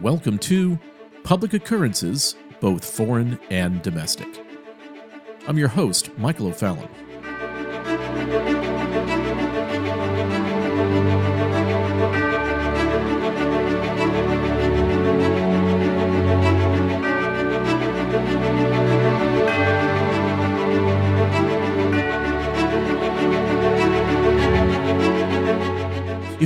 Welcome to Public Occurrences, both foreign and domestic. I'm your host, Michael O'Fallon.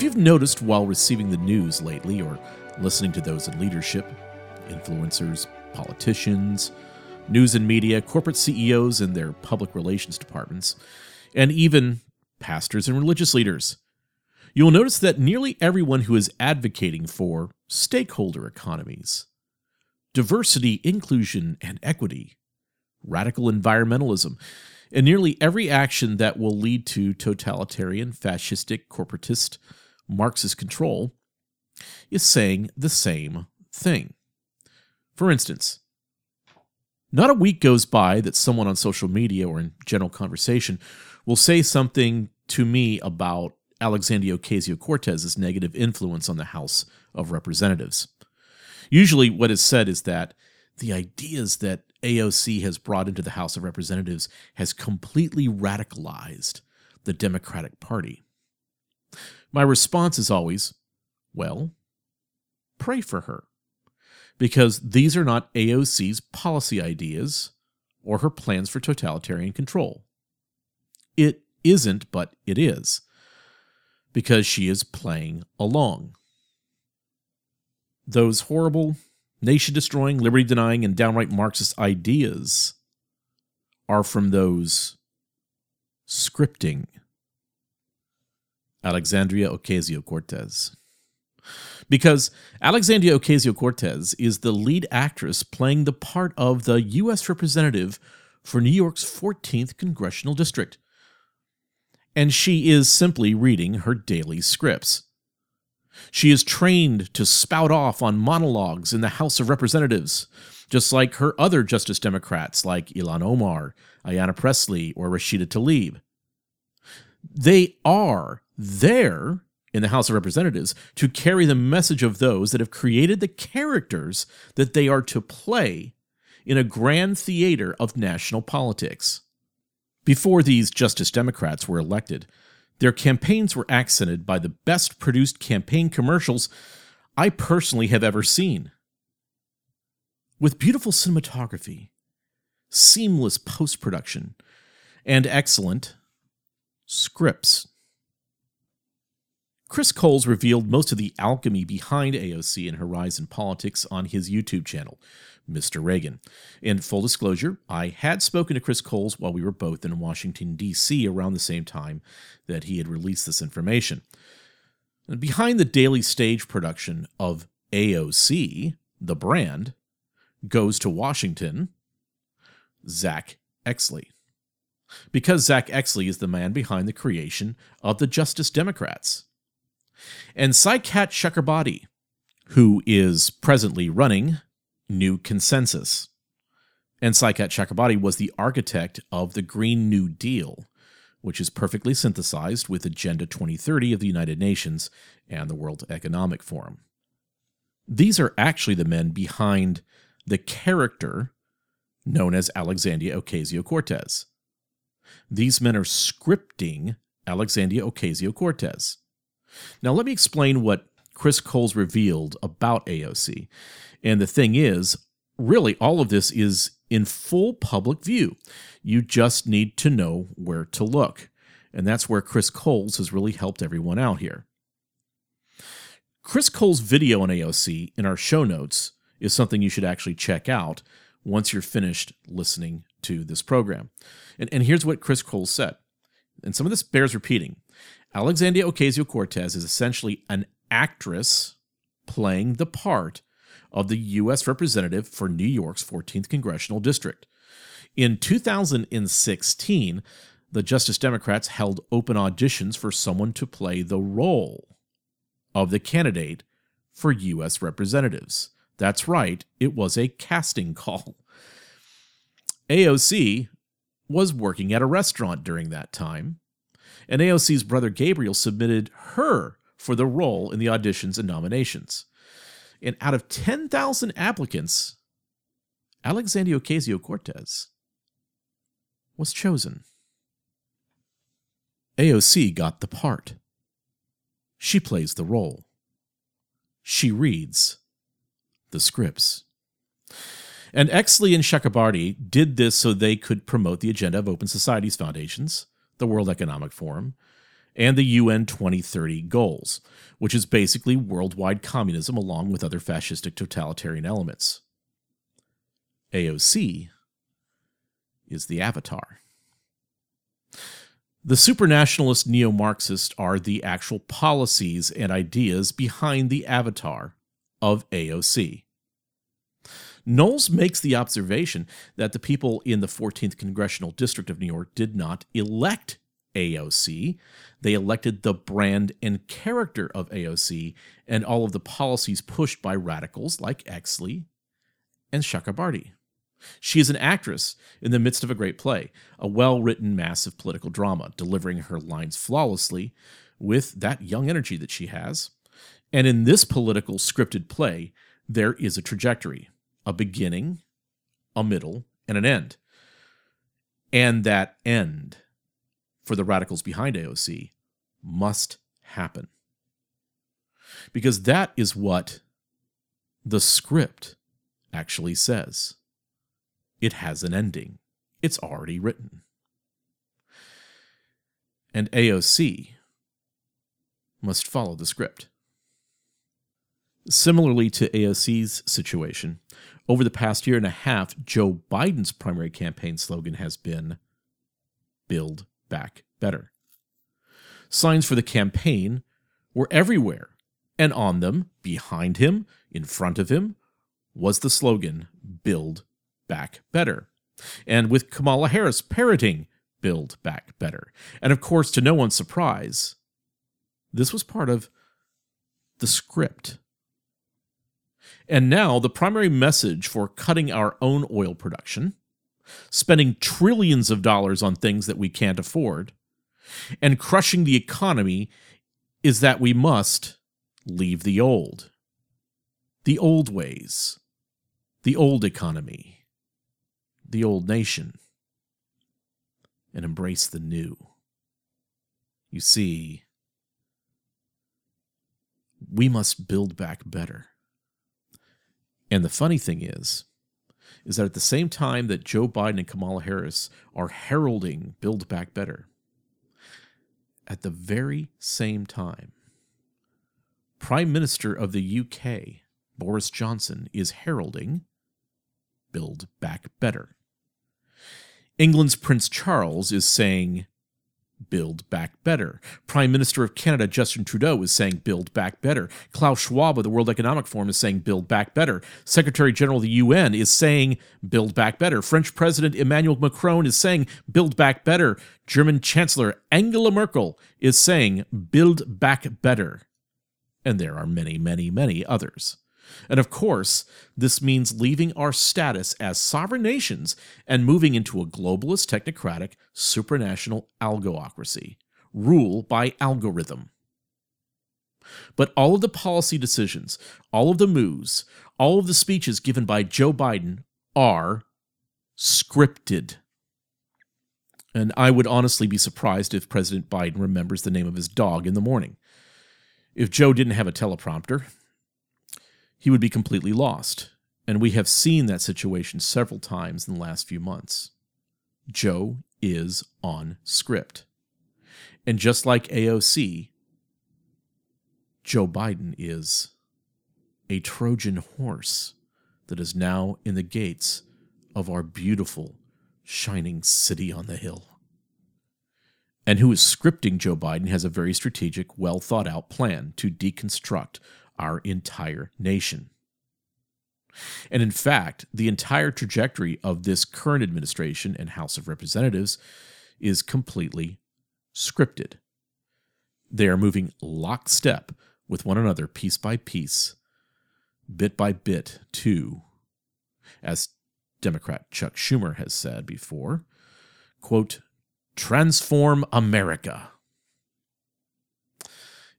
If you've noticed while receiving the news lately or listening to those in leadership, influencers, politicians, news and media, corporate CEOs and their public relations departments, and even pastors and religious leaders, you'll notice that nearly everyone who is advocating for stakeholder economies, diversity, inclusion, and equity, radical environmentalism, and nearly every action that will lead to totalitarian, fascistic, corporatist, Marxist control is saying the same thing. For instance, not a week goes by that someone on social media or in general conversation will say something to me about Alexandria Ocasio Cortez's negative influence on the House of Representatives. Usually, what is said is that the ideas that AOC has brought into the House of Representatives has completely radicalized the Democratic Party. My response is always, well, pray for her. Because these are not AOC's policy ideas or her plans for totalitarian control. It isn't, but it is. Because she is playing along. Those horrible, nation destroying, liberty denying, and downright Marxist ideas are from those scripting Alexandria Ocasio Cortez. Because Alexandria Ocasio Cortez is the lead actress playing the part of the U.S. representative for New York's 14th congressional district. And she is simply reading her daily scripts. She is trained to spout off on monologues in the House of Representatives, just like her other Justice Democrats like Ilhan Omar, Ayanna Pressley, or Rashida Tlaib. They are there in the House of Representatives to carry the message of those that have created the characters that they are to play in a grand theater of national politics. Before these Justice Democrats were elected, their campaigns were accented by the best produced campaign commercials I personally have ever seen. With beautiful cinematography, seamless post production, and excellent scripts Chris Kohls revealed most of the alchemy behind AOC and Horizon Politics on his YouTube channel, Mr. Reagan. In full disclosure, I had spoken to Chris Kohls while we were both in Washington, D.C., around the same time that he had released this information. Behind the daily stage production of AOC, the brand, goes to Washington, Zach Exley. Because Zach Exley is the man behind the creation of the Justice Democrats and Saikat Chakrabarti, who is presently running New Consensus. And Saikat Chakrabarti was the architect of the Green New Deal, which is perfectly synthesized with Agenda 2030 of the United Nations and the World Economic Forum. These are actually the men behind the character known as Alexandria Ocasio Cortez. These men are scripting Alexandria Ocasio Cortez. Now, let me explain what Chris Kohls revealed about AOC. And the thing is, really, all of this is in full public view. You just need to know where to look. And that's where Chris Kohls has really helped everyone out here. Chris Kohls' video on AOC in our show notes is something you should actually check out once you're finished listening to this program. And, and here's what Chris Kohls said. And some of this bears repeating. Alexandria Ocasio Cortez is essentially an actress playing the part of the U.S. representative for New York's 14th congressional district. In 2016, the Justice Democrats held open auditions for someone to play the role of the candidate for U.S. representatives. That's right, it was a casting call. AOC was working at a restaurant during that time and AOC's brother Gabriel submitted her for the role in the auditions and nominations. And out of 10,000 applicants, Alexandria Ocasio Cortez was chosen. AOC got the part. She plays the role. She reads the scripts. And Exley and Chakrabarti did this so they could promote the agenda of Open Societies Foundations, the World Economic Forum, and the UN 2030 goals, which is basically worldwide communism along with other fascistic totalitarian elements. AOC is the avatar. The supranationalist neo Marxists are the actual policies and ideas behind the avatar of AOC. Knowles makes the observation that the people in the 14th Congressional District of New York did not elect AOC. They elected the brand and character of AOC and all of the policies pushed by radicals like Exley and Chakrabarti. She is an actress in the midst of a great play, a well written, mass of political drama, delivering her lines flawlessly with that young energy that she has. And in this political scripted play, there is a trajectory, a beginning, a middle, and an end. And that end for the radicals behind AOC must happen. Because that is what the script actually says. It has an ending, it's already written. And AOC must follow the script. Similarly to AOC's situation, over the past year and a half, Joe Biden's primary campaign slogan has been Build Back Better. Signs for the campaign were everywhere, and on them, behind him, in front of him, was the slogan Build Back Better. And with Kamala Harris parroting Build Back Better. And of course, to no one's surprise, this was part of the script and now the primary message for cutting our own oil production, spending trillions of dollars on things that we can't afford, and crushing the economy is that we must leave the old. The old ways, the old economy, the old nation, and embrace the new. You see, we must build back better. And the funny thing is, is that at the same time that Joe Biden and Kamala Harris are heralding Build Back Better, at the very same time, Prime Minister of the UK, Boris Johnson, is heralding Build Back Better. England's Prince Charles is saying build back better. Prime Minister of Canada Justin Trudeau is saying build back better. Klaus Schwab of the World Economic Forum is saying build back better. Secretary General of the UN is saying build back better. French President Emmanuel Macron is saying build back better. German Chancellor Angela Merkel is saying build back better. And there are many, many, many others. And of course, this means leaving our status as sovereign nations and moving into a globalist, technocratic, supranational algocracy, rule by algorithm. But all of the policy decisions, all of the moves, all of the speeches given by Joe Biden are scripted. And I would honestly be surprised if President Biden remembers the name of his dog in the morning. If Joe didn't have a teleprompter, he would be completely lost. And we have seen that situation several times in the last few months. Joe is on script. And just like AOC, Joe Biden is a Trojan horse that is now in the gates of our beautiful, shining city on the hill. And who is scripting Joe Biden has a very strategic, well thought out plan to deconstruct our entire nation. And in fact, the entire trajectory of this current administration and House of Representatives is completely scripted. They are moving lockstep with one another, piece by piece, bit by bit, to, as Democrat Chuck Schumer has said before, quote, transform America.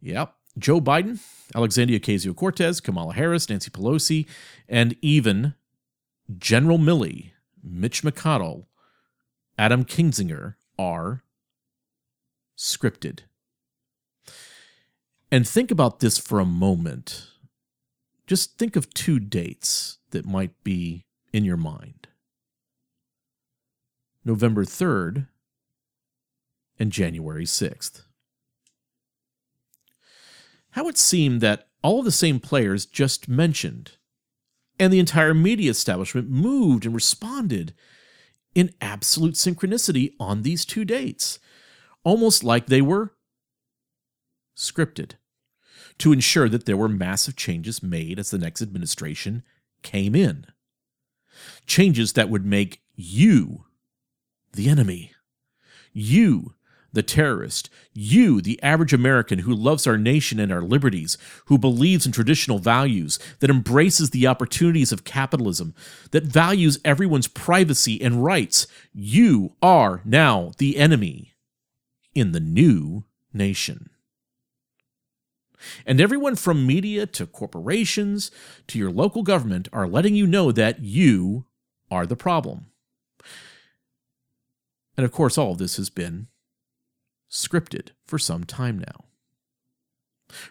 Yep, Joe Biden, Alexandria Ocasio Cortez, Kamala Harris, Nancy Pelosi, and even General Milley, Mitch McConnell, Adam Kinzinger are scripted. And think about this for a moment. Just think of two dates that might be in your mind November 3rd and January 6th. How it seemed that all the same players just mentioned and the entire media establishment moved and responded in absolute synchronicity on these two dates, almost like they were scripted to ensure that there were massive changes made as the next administration came in. Changes that would make you the enemy. You the terrorist, you, the average American who loves our nation and our liberties, who believes in traditional values, that embraces the opportunities of capitalism, that values everyone's privacy and rights, you are now the enemy in the new nation. And everyone from media to corporations to your local government are letting you know that you are the problem. And of course, all of this has been scripted for some time now.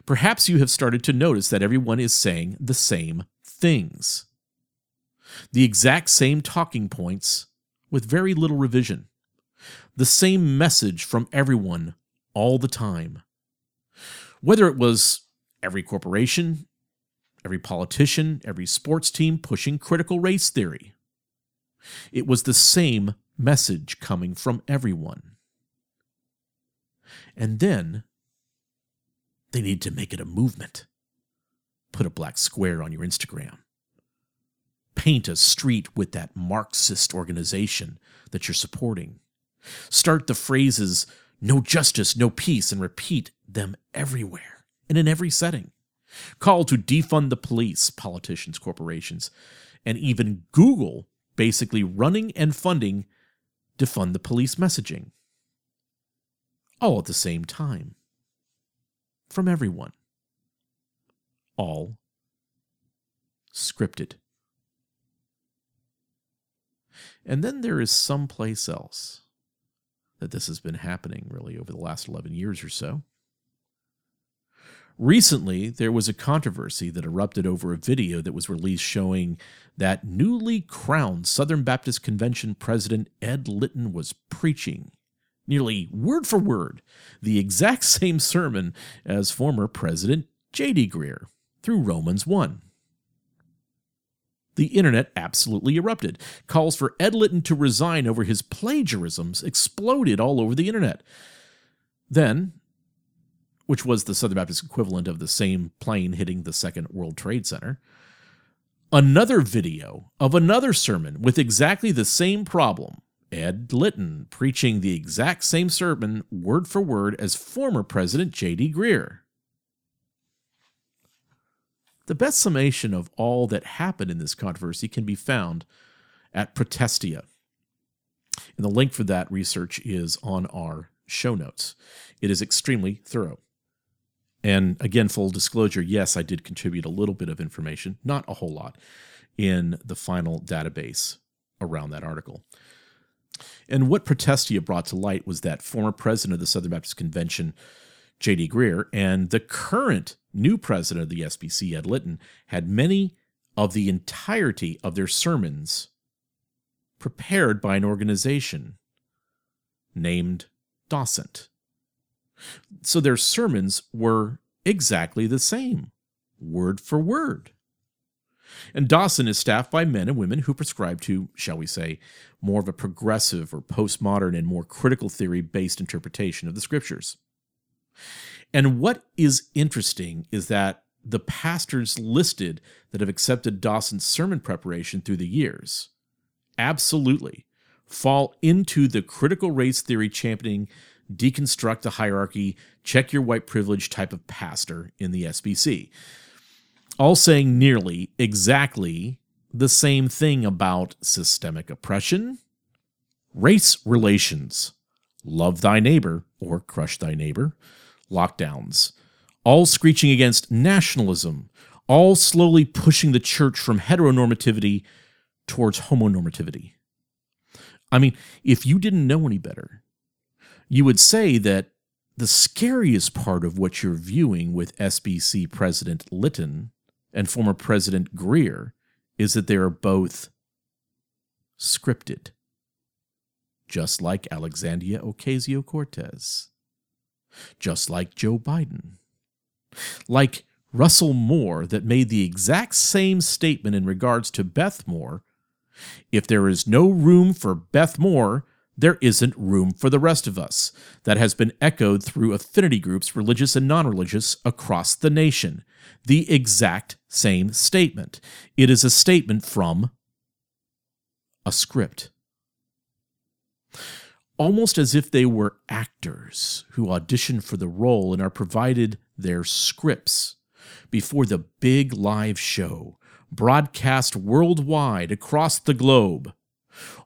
Perhaps you have started to notice that everyone is saying the same things, the exact same talking points with very little revision, the same message from everyone all the time. Whether it was every corporation, every politician, every sports team pushing critical race theory, it was the same message coming from everyone. And then they need to make it a movement. Put a black square on your Instagram. Paint a street with that Marxist organization that you're supporting. Start the phrases, no justice, no peace, and repeat them everywhere and in every setting. Call to defund the police, politicians, corporations, and even Google basically running and funding defund the police messaging all at the same time. From everyone. All scripted. And then there is someplace else that this has been happening really over the last 11 years or so. Recently, there was a controversy that erupted over a video that was released showing that newly crowned Southern Baptist Convention President Ed Litton was preaching nearly word for word, the exact same sermon as former President J.D. Greear through Romans 1. The internet absolutely erupted. Calls for Ed Litton to resign over his plagiarisms exploded all over the internet. Then, which was the Southern Baptist equivalent of the same plane hitting the Second World Trade Center, another video of another sermon with exactly the same problem Ed Litton preaching the exact same sermon word for word as former President J.D. Greear. The best summation of all that happened in this controversy can be found at Protestia. And the link for that research is on our show notes. It is extremely thorough. And again, full disclosure yes, I did contribute a little bit of information, not a whole lot, in the final database around that article. And what Protestia brought to light was that former president of the Southern Baptist Convention, J.D. Greear, and the current new president of the SBC, Ed Litton, had many of the entirety of their sermons prepared by an organization named Docent. So their sermons were exactly the same, word for word. And Docent is staffed by men and women who prescribe to, shall we say, more of a progressive or postmodern and more critical theory based interpretation of the scriptures. And what is interesting is that the pastors listed that have accepted Docent's sermon preparation through the years absolutely fall into the critical race theory championing, deconstruct the hierarchy, check your white privilege type of pastor in the SBC all saying nearly exactly the same thing about systemic oppression, race relations, love thy neighbor or crush thy neighbor, lockdowns, all screeching against nationalism, all slowly pushing the church from heteronormativity towards homonormativity. I mean, if you didn't know any better, you would say that the scariest part of what you're viewing with SBC President Litton and former President Greear is that they are both scripted, just like Alexandria Ocasio Cortez, just like Joe Biden, like Russell Moore, that made the exact same statement in regards to Beth Moore. If there is no room for Beth Moore, there isn't room for the rest of us. That has been echoed through affinity groups, religious and non religious, across the nation. The exact same statement. It is a statement from a script. Almost as if they were actors who audition for the role and are provided their scripts before the big live show, broadcast worldwide across the globe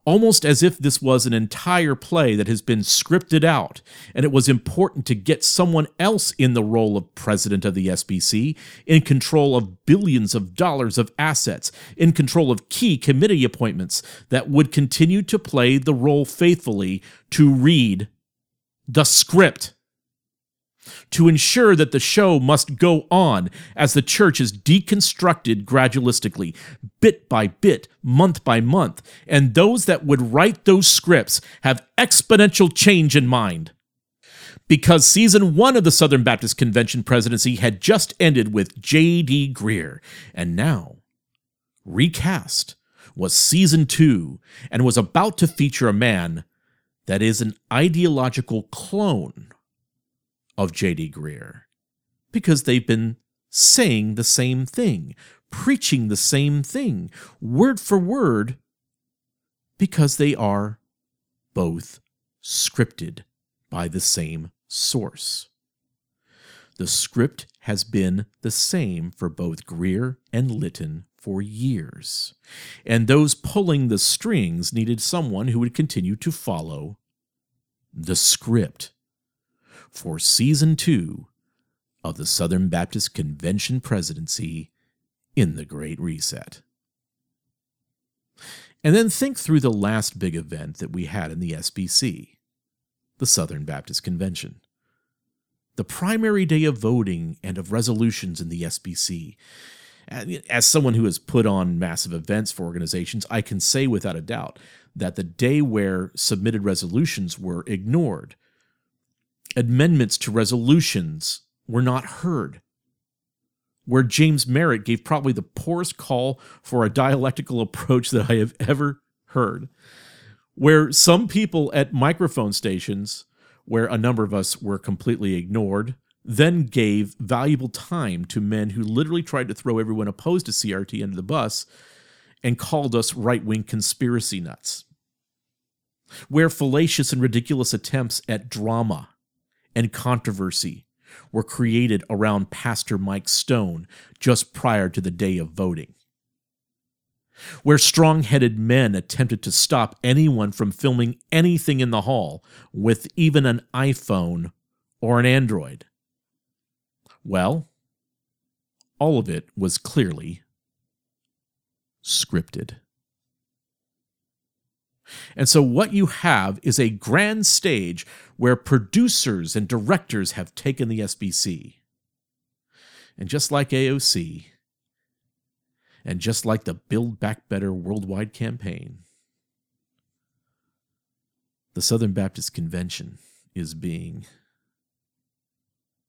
almost as if this was an entire play that has been scripted out, and it was important to get someone else in the role of president of the SBC, in control of billions of dollars of assets, in control of key committee appointments that would continue to play the role faithfully to read the script to ensure that the show must go on as the church is deconstructed gradualistically, bit by bit, month by month, and those that would write those scripts have exponential change in mind. Because season one of the Southern Baptist Convention presidency had just ended with J.D. Greear, and now, recast, was season two and was about to feature a man that is an ideological clone of J.D. Greear because they've been saying the same thing, preaching the same thing, word for word, because they are both scripted by the same source. The script has been the same for both Greear and Litton for years, and those pulling the strings needed someone who would continue to follow the script for season two of the Southern Baptist Convention presidency in the Great Reset. And then think through the last big event that we had in the SBC, the Southern Baptist Convention. The primary day of voting and of resolutions in the SBC. As someone who has put on massive events for organizations, I can say without a doubt that the day where submitted resolutions were ignored amendments to resolutions were not heard. Where James Merritt gave probably the poorest call for a dialectical approach that I have ever heard. Where some people at microphone stations, where a number of us were completely ignored, then gave valuable time to men who literally tried to throw everyone opposed to CRT under the bus and called us right wing conspiracy nuts. Where fallacious and ridiculous attempts at drama and controversy were created around Pastor Mike Stone just prior to the day of voting. Where strong headed men attempted to stop anyone from filming anything in the hall with even an iPhone or an Android. Well, all of it was clearly scripted. And so, what you have is a grand stage where producers and directors have taken the SBC. And just like AOC, and just like the Build Back Better worldwide campaign, the Southern Baptist Convention is being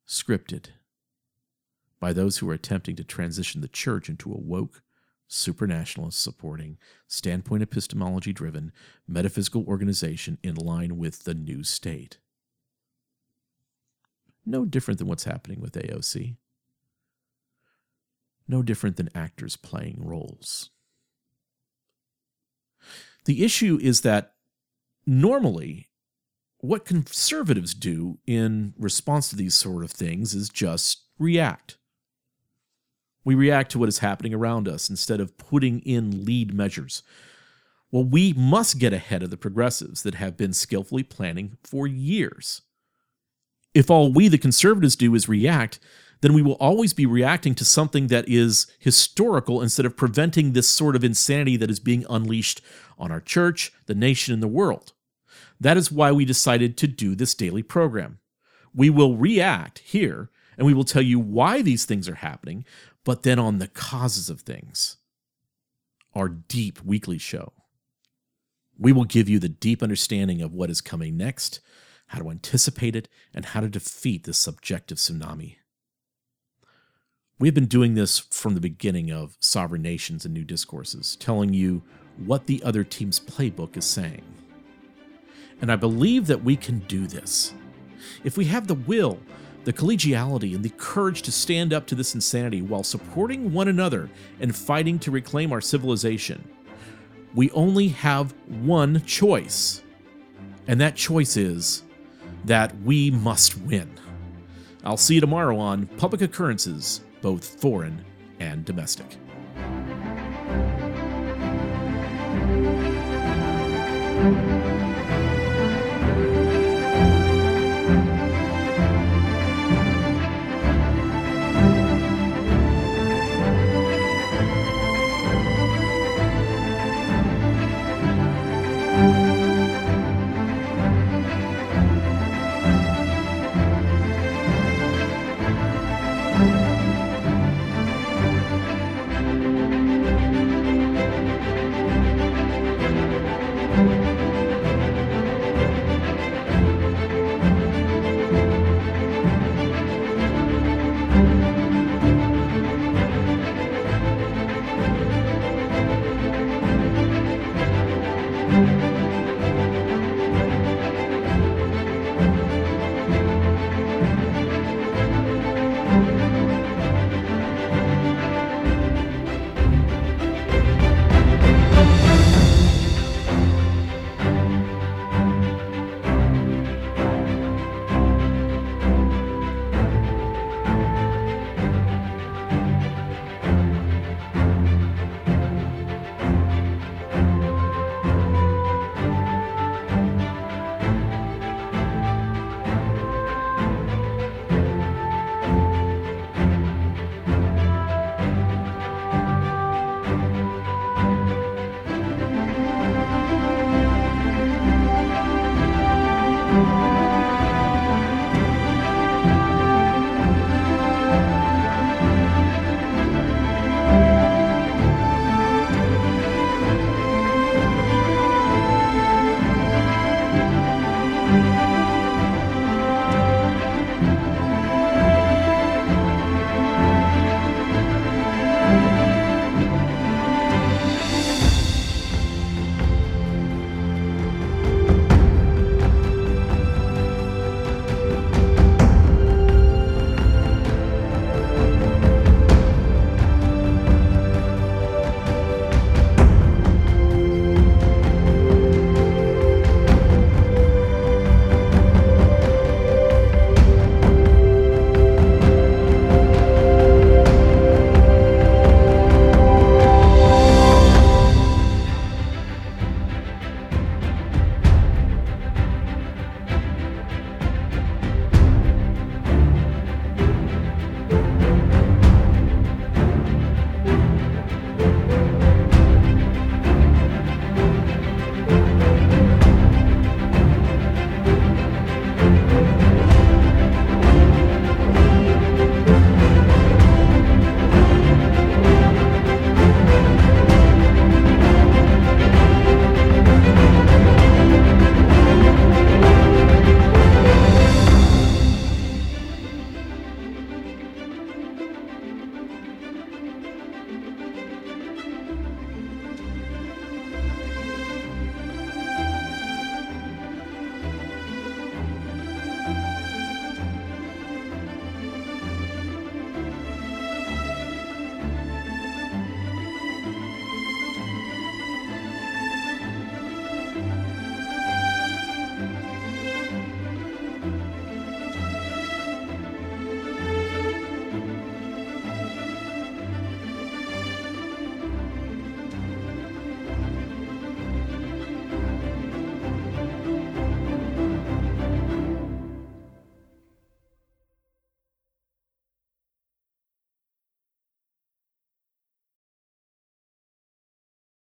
scripted by those who are attempting to transition the church into a woke, supranationalist supporting, standpoint epistemology driven, metaphysical organization in line with the new state. No different than what's happening with AOC. No different than actors playing roles. The issue is that normally, what conservatives do in response to these sort of things is just react. We react to what is happening around us instead of putting in lead measures. Well, we must get ahead of the progressives that have been skillfully planning for years. If all we, the conservatives, do is react, then we will always be reacting to something that is historical instead of preventing this sort of insanity that is being unleashed on our church, the nation, and the world. That is why we decided to do this daily program. We will react here and we will tell you why these things are happening, but then on the causes of things. Our deep weekly show. We will give you the deep understanding of what is coming next, how to anticipate it, and how to defeat this subjective tsunami. We have been doing this from the beginning of Sovereign Nations and New Discourses, telling you what the other team's playbook is saying. And I believe that we can do this. If we have the will, the collegiality, and the courage to stand up to this insanity while supporting one another and fighting to reclaim our civilization, we only have one choice. And that choice is that we must win. I'll see you tomorrow on Public Occurrences both foreign and domestic.